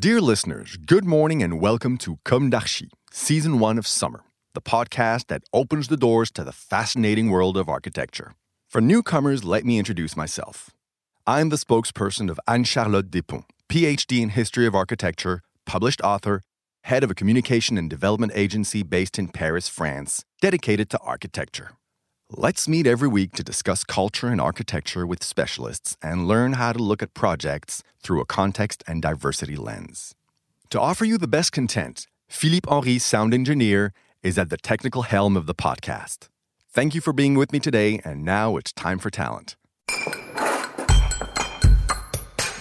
Dear listeners, good morning and welcome to Comme d'Archi, Season 1 of Summer, the podcast that opens the doors to the fascinating world of architecture. For newcomers, let me introduce myself. I'm the spokesperson of Anne Charlotte Despont, PhD in History of Architecture, published author, head of a communication and development agency based in Paris, France, dedicated to architecture. Let's meet every week to discuss culture and architecture with specialists and learn how to look at projects through a context and diversity lens. To offer you the best content, Philippe Henry, sound engineer, is at the technical helm of the podcast. Thank you for being with me today, and now it's time for talent.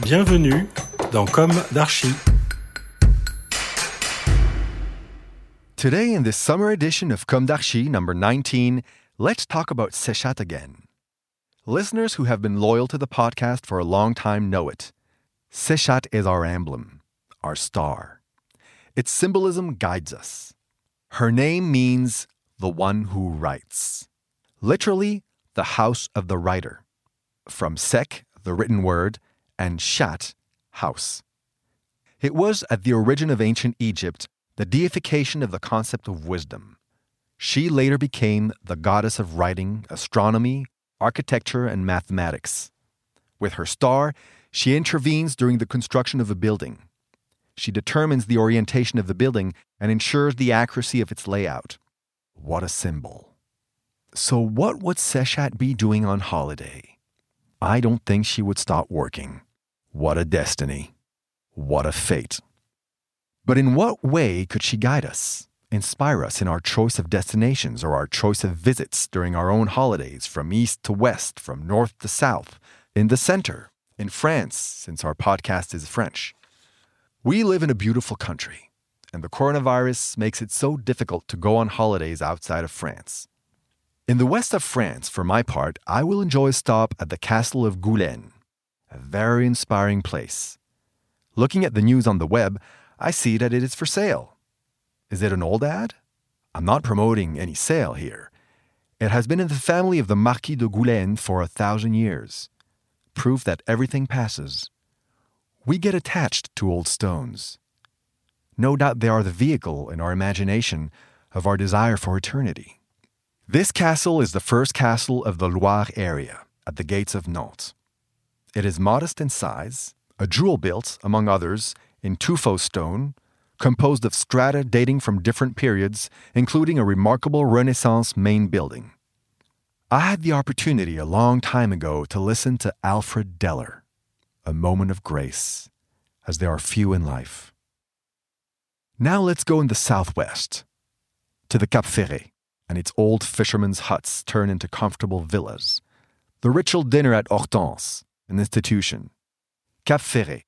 Bienvenue dans Comme d'Archi. Today, in this summer edition of Comme d'Archi number 19, let's talk about Sechat again. Listeners who have been loyal to the podcast for a long time know it. Sechat is our emblem, our star. Its symbolism guides us. Her name means the one who writes. Literally, the house of the writer. From sek, the written word, and shat, house. It was at the origin of ancient Egypt the deification of the concept of wisdom. She later became the goddess of writing, astronomy, architecture, and mathematics. With her star, she intervenes during the construction of a building. She determines the orientation of the building and ensures the accuracy of its layout. What a symbol. So, what would Sechat be doing on holiday? I don't think she would stop working. What a destiny. What a fate. But in what way could she guide us? Inspire us in our choice of destinations or our choice of visits during our own holidays from east to west, from north to south, in the center, in France, since our podcast is French. We live in a beautiful country, and the coronavirus makes it so difficult to go on holidays outside of France. In the west of France, for my part, I will enjoy a stop at the Castle of Goulaine, a very inspiring place. Looking at the news on the web, I see that it is for sale. Is it an old ad? I'm not promoting any sale here. It has been in the family of the Marquis de Goulaine for a thousand years. Proof that everything passes. We get attached to old stones. No doubt they are the vehicle in our imagination of our desire for eternity. This castle is the first castle of the Loire area at the gates of Nantes. It is modest in size, a jewel built, among others, in tuffeau stone composed of strata dating from different periods, including a remarkable Renaissance main building. I had the opportunity a long time ago to listen to Alfred Deller, A Moment of Grace, as there are few in life. Now let's go in the southwest, to the Cap Ferret, and its old fishermen's huts turn into comfortable villas. The ritual dinner at Hortense, an institution. Cap Ferret,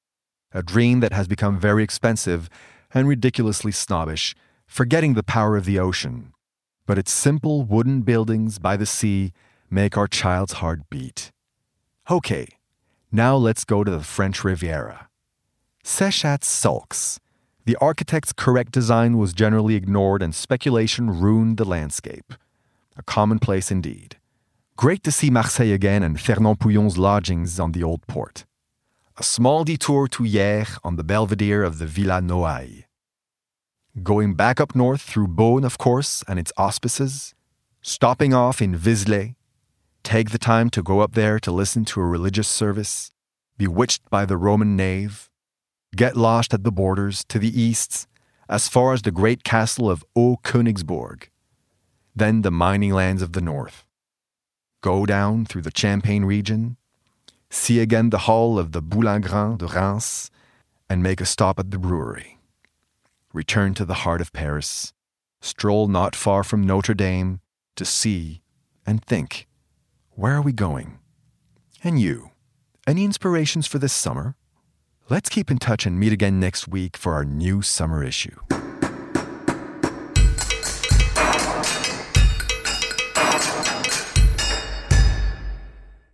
a dream that has become very expensive and ridiculously snobbish, forgetting the power of the ocean. But its simple wooden buildings by the sea make our child's heart beat. Okay, now let's go to the French Riviera. Sechat sulks. The architect's correct design was generally ignored and speculation ruined the landscape. A commonplace indeed. Great to see Marseille again and Fernand Pouillon's lodgings on the old port a small detour to Hyères on the belvedere of the Villa Noailles. Going back up north through Beaune, of course, and its hospices, stopping off in Vézelay, take the time to go up there to listen to a religious service, bewitched by the Roman nave, get lost at the borders to the east, as far as the great castle of Haut-Koenigsbourg, then the mining lands of the north. Go down through the Champagne region see again the hall of the Boulingrin de Reims, and make a stop at the brewery. Return to the heart of Paris, stroll not far from Notre Dame to see and think where are we going? And you, any inspirations for this summer? Let's keep in touch and meet again next week for our new summer issue.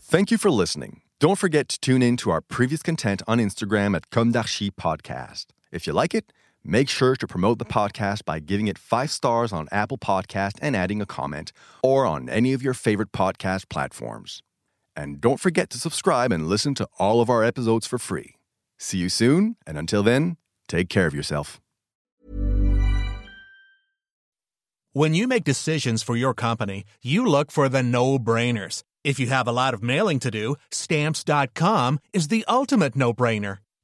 Thank you for listening. Don't forget to tune in to our previous content on Instagram at Comme d'Archi Podcast. If you like it, make sure to promote the podcast by giving it five stars on Apple Podcast and adding a comment, or on any of your favorite podcast platforms. And don't forget to subscribe and listen to all of our episodes for free. See you soon, and until then, take care of yourself. When you make decisions for your company, you look for the no brainers. If you have a lot of mailing to do, stamps.com is the ultimate no brainer.